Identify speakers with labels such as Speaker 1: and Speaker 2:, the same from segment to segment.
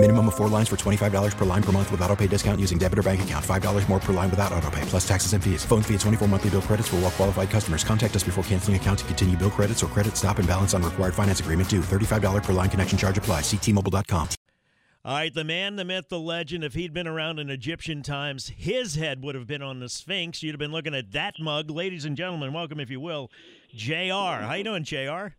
Speaker 1: Minimum of four lines for $25 per line per month with auto pay discount using debit or bank account. $5 more per line without auto pay, plus taxes and fees. Phone fee at 24 monthly bill credits for all well qualified customers. Contact us before canceling account to continue bill credits or credit stop and balance on required finance agreement due. $35 per line connection charge apply. Ctmobile.com.
Speaker 2: All right, the man, the myth, the legend. If he'd been around in Egyptian times, his head would have been on the Sphinx. You'd have been looking at that mug. Ladies and gentlemen, welcome, if you will, JR. How you doing, JR?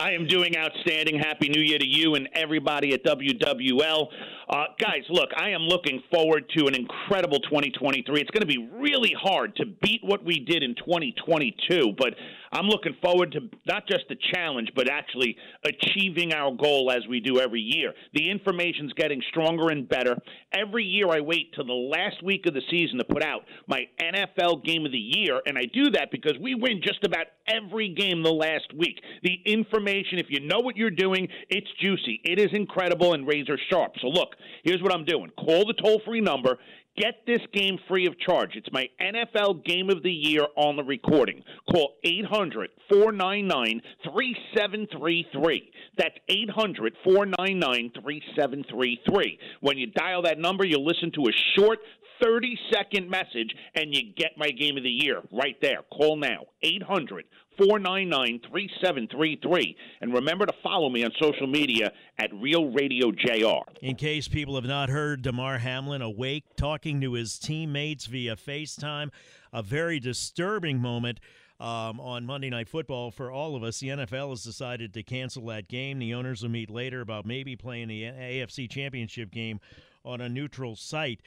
Speaker 3: I am doing outstanding. Happy New Year to you and everybody at WWL. Uh, guys, look, I am looking forward to an incredible 2023. It's going to be really hard to beat what we did in 2022, but I'm looking forward to not just the challenge, but actually achieving our goal as we do every year. The information's getting stronger and better. Every year I wait till the last week of the season to put out my NFL game of the year, and I do that because we win just about every game the last week. The information, if you know what you're doing, it's juicy. It is incredible and razor sharp. So look, here's what I'm doing. Call the toll-free number. Get this game free of charge. It's my NFL Game of the Year on the recording. Call 800 499 3733. That's 800 499 3733. When you dial that number, you'll listen to a short 30 second message and you get my Game of the Year right there. Call now 800 499 3733. And remember to follow me on social media at Real Radio JR.
Speaker 2: In case people have not heard, Damar Hamlin awake, talking to his teammates via FaceTime. A very disturbing moment. Um, on Monday Night Football for all of us. The NFL has decided to cancel that game. The owners will meet later about maybe playing the AFC Championship game on a neutral site.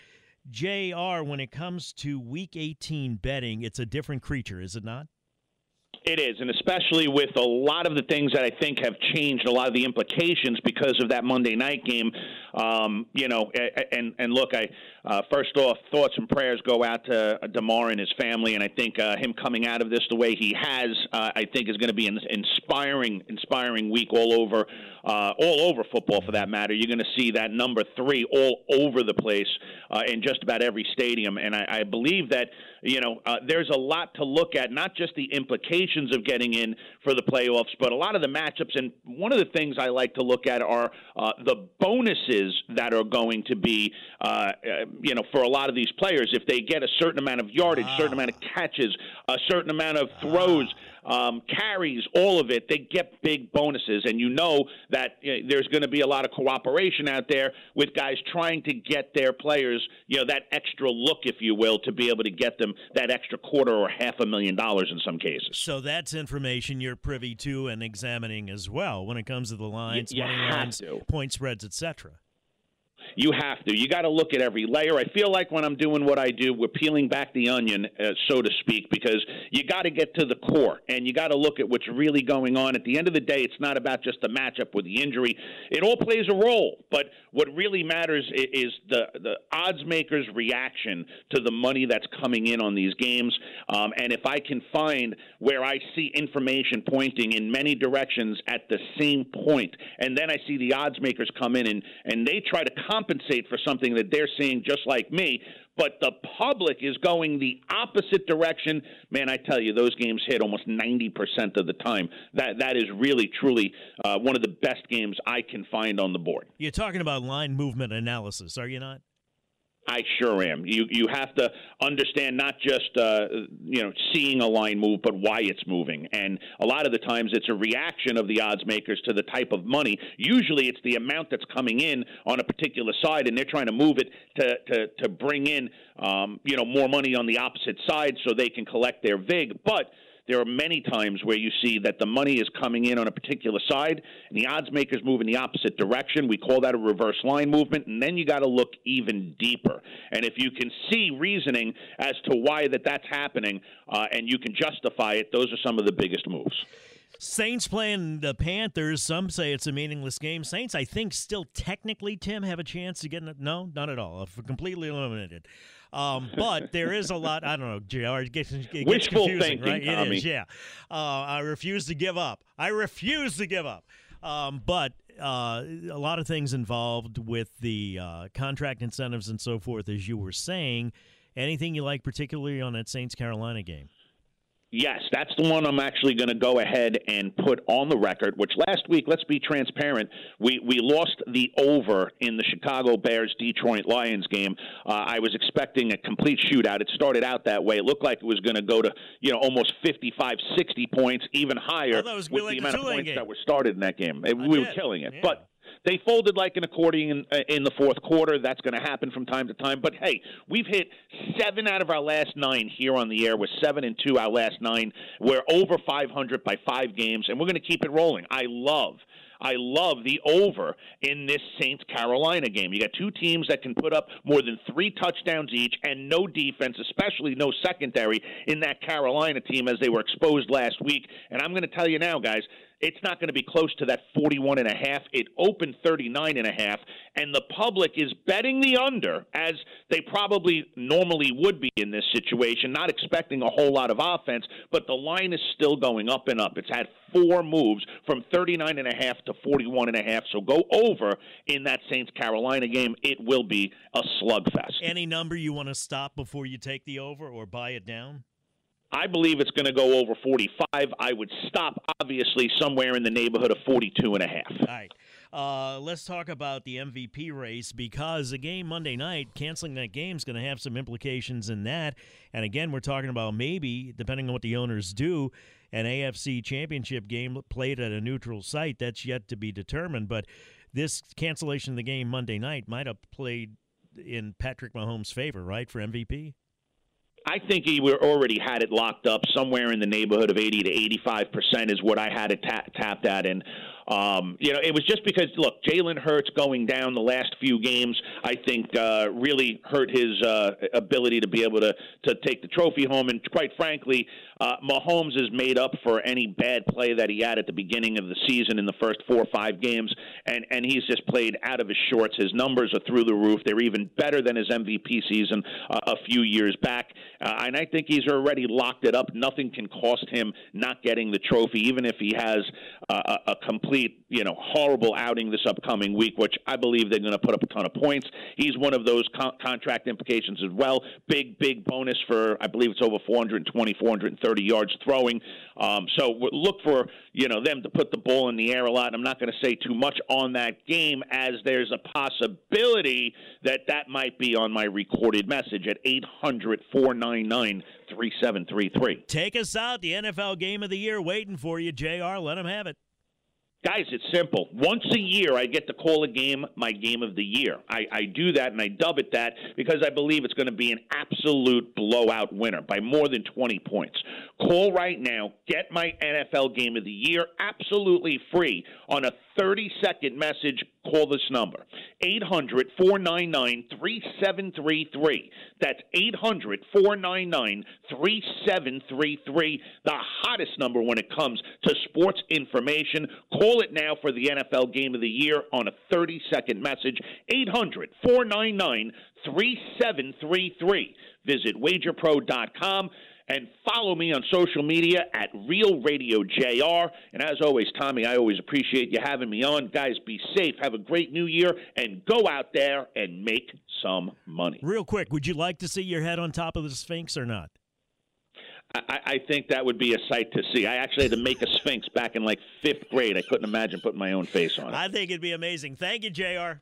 Speaker 2: JR, when it comes to Week 18 betting, it's a different creature, is it not?
Speaker 3: It is, and especially with a lot of the things that I think have changed, a lot of the implications because of that Monday night game. Um, you know, and and look, I uh, first off, thoughts and prayers go out to Damar and his family, and I think uh, him coming out of this the way he has, uh, I think, is going to be an inspiring, inspiring week all over, uh, all over football for that matter. You're going to see that number three all over the place uh, in just about every stadium, and I, I believe that you know, uh, there's a lot to look at, not just the implications of getting in for the playoffs, but a lot of the matchups. And one of the things I like to look at are uh, the bonuses that are going to be, uh, uh you know, for a lot of these players. If they get a certain amount of yardage, ah. certain amount of catches, a certain amount of throws. Ah um, carries, all of it, they get big bonuses. And you know that you know, there's going to be a lot of cooperation out there with guys trying to get their players, you know, that extra look, if you will, to be able to get them that extra quarter or half a million dollars in some cases.
Speaker 2: So that's information you're privy to and examining as well when it comes to the lines,
Speaker 3: you, you
Speaker 2: money lines,
Speaker 3: to.
Speaker 2: point spreads, etc.
Speaker 3: You have to. You got to look at every layer. I feel like when I'm doing what I do, we're peeling back the onion, uh, so to speak, because you got to get to the core and you got to look at what's really going on. At the end of the day, it's not about just the matchup with the injury. It all plays a role, but what really matters is the the odds makers' reaction to the money that's coming in on these games. Um, and if I can find where I see information pointing in many directions at the same point, and then I see the odds makers come in and and they try to compensate for something that they're seeing just like me, but the public is going the opposite direction. Man, I tell you, those games hit almost 90% of the time. That That is really, truly uh, one of the best games I can find on the board.
Speaker 2: You're talking about line movement analysis, are you not?
Speaker 3: I sure am. You you have to understand not just uh, you know seeing a line move, but why it's moving. And a lot of the times, it's a reaction of the odds makers to the type of money. Usually, it's the amount that's coming in on a particular side, and they're trying to move it to to to bring in um, you know more money on the opposite side so they can collect their vig. But there are many times where you see that the money is coming in on a particular side and the odds makers move in the opposite direction. We call that a reverse line movement, and then you got to look even deeper. And if you can see reasoning as to why that that's happening, uh, and you can justify it, those are some of the biggest moves.
Speaker 2: Saints playing the Panthers. Some say it's a meaningless game. Saints, I think, still technically, Tim, have a chance to get. No, not at all. Completely eliminated. Um, but there is a lot. I don't know, Jr. It gets, it gets
Speaker 3: Wishful
Speaker 2: confusing,
Speaker 3: thinking,
Speaker 2: right?
Speaker 3: Tommy.
Speaker 2: It is, yeah. Uh, I refuse to give up. I refuse to give up. Um, but uh, a lot of things involved with the uh, contract incentives and so forth, as you were saying. Anything you like particularly on that Saints Carolina game?
Speaker 3: Yes, that's the one I'm actually going to go ahead and put on the record. Which last week, let's be transparent, we we lost the over in the Chicago Bears Detroit Lions game. Uh, I was expecting a complete shootout. It started out that way. It looked like it was going to go to you know almost 55, 60 points, even higher
Speaker 2: with
Speaker 3: like
Speaker 2: the
Speaker 3: amount of points
Speaker 2: game.
Speaker 3: that were started in that game. we
Speaker 2: did.
Speaker 3: were killing it,
Speaker 2: Yeah.
Speaker 3: but they folded like an accordion in, uh, in the fourth quarter. That's going to happen from time to time. But hey, we've hit seven out of our last nine here on the air. We're seven and two our last nine. We're over 500 by five games, and we're going to keep it rolling. I love. I love the over in this Saints Carolina game. You got two teams that can put up more than three touchdowns each and no defense, especially no secondary in that Carolina team as they were exposed last week. And I'm going to tell you now, guys, it's not going to be close to that 41 and a half. It opened 39 and a half, and the public is betting the under as they probably normally would be in this situation, not expecting a whole lot of offense, but the line is still going up and up. It's had four moves from 39 and a half to 41 and a half. So go over in that Saints Carolina game. It will be a slugfest.
Speaker 2: Any number you want to stop before you take the over or buy it down?
Speaker 3: I believe it's going to go over 45. I would stop, obviously, somewhere in the neighborhood of 42 and a half.
Speaker 2: All right. Uh, let's talk about the MVP race because the game Monday night, canceling that game is going to have some implications in that. And again, we're talking about maybe, depending on what the owners do, an AFC championship game played at a neutral site. That's yet to be determined. But this cancellation of the game Monday night might have played in Patrick Mahomes' favor, right, for MVP?
Speaker 3: I think he already had it locked up somewhere in the neighborhood of 80 to 85 percent is what I had it ta- tapped at, and um, you know it was just because look, Jalen Hurts going down the last few games, I think uh, really hurt his uh, ability to be able to to take the trophy home, and quite frankly, uh, Mahomes has made up for any bad play that he had at the beginning of the season in the first four or five games, and and he's just played out of his shorts. His numbers are through the roof. They're even better than his MVP season uh, a few years back. Uh, and I think he's already locked it up. Nothing can cost him not getting the trophy, even if he has a, a complete, you know, horrible outing this upcoming week, which I believe they're going to put up a ton of points. He's one of those con- contract implications as well. Big, big bonus for, I believe it's over 420, 430 yards throwing. Um, so look for, you know, them to put the ball in the air a lot. I'm not going to say too much on that game as there's a possibility that that might be on my recorded message at 800 499 3733.
Speaker 2: Take us out. The NFL game of the year waiting for you, JR. Let them have it.
Speaker 3: Guys, it's simple. Once a year, I get to call a game my game of the year. I, I do that and I dub it that because I believe it's going to be an absolute blowout winner by more than 20 points. Call right now. Get my NFL game of the year absolutely free on a 30 second message. Call this number 800 499 3733. That's 800 499 3733. The hottest number when it comes to sports information. Call it now for the NFL game of the year on a 30 second message 800 499 3733. Visit wagerpro.com and follow me on social media at Real Radio JR. And as always, Tommy, I always appreciate you having me on. Guys, be safe. Have a great new year and go out there and make some money.
Speaker 2: Real quick, would you like to see your head on top of the Sphinx or not?
Speaker 3: I, I think that would be a sight to see. I actually had to make a Sphinx back in like fifth grade. I couldn't imagine putting my own face on it.
Speaker 2: I think it'd be amazing. Thank you, JR.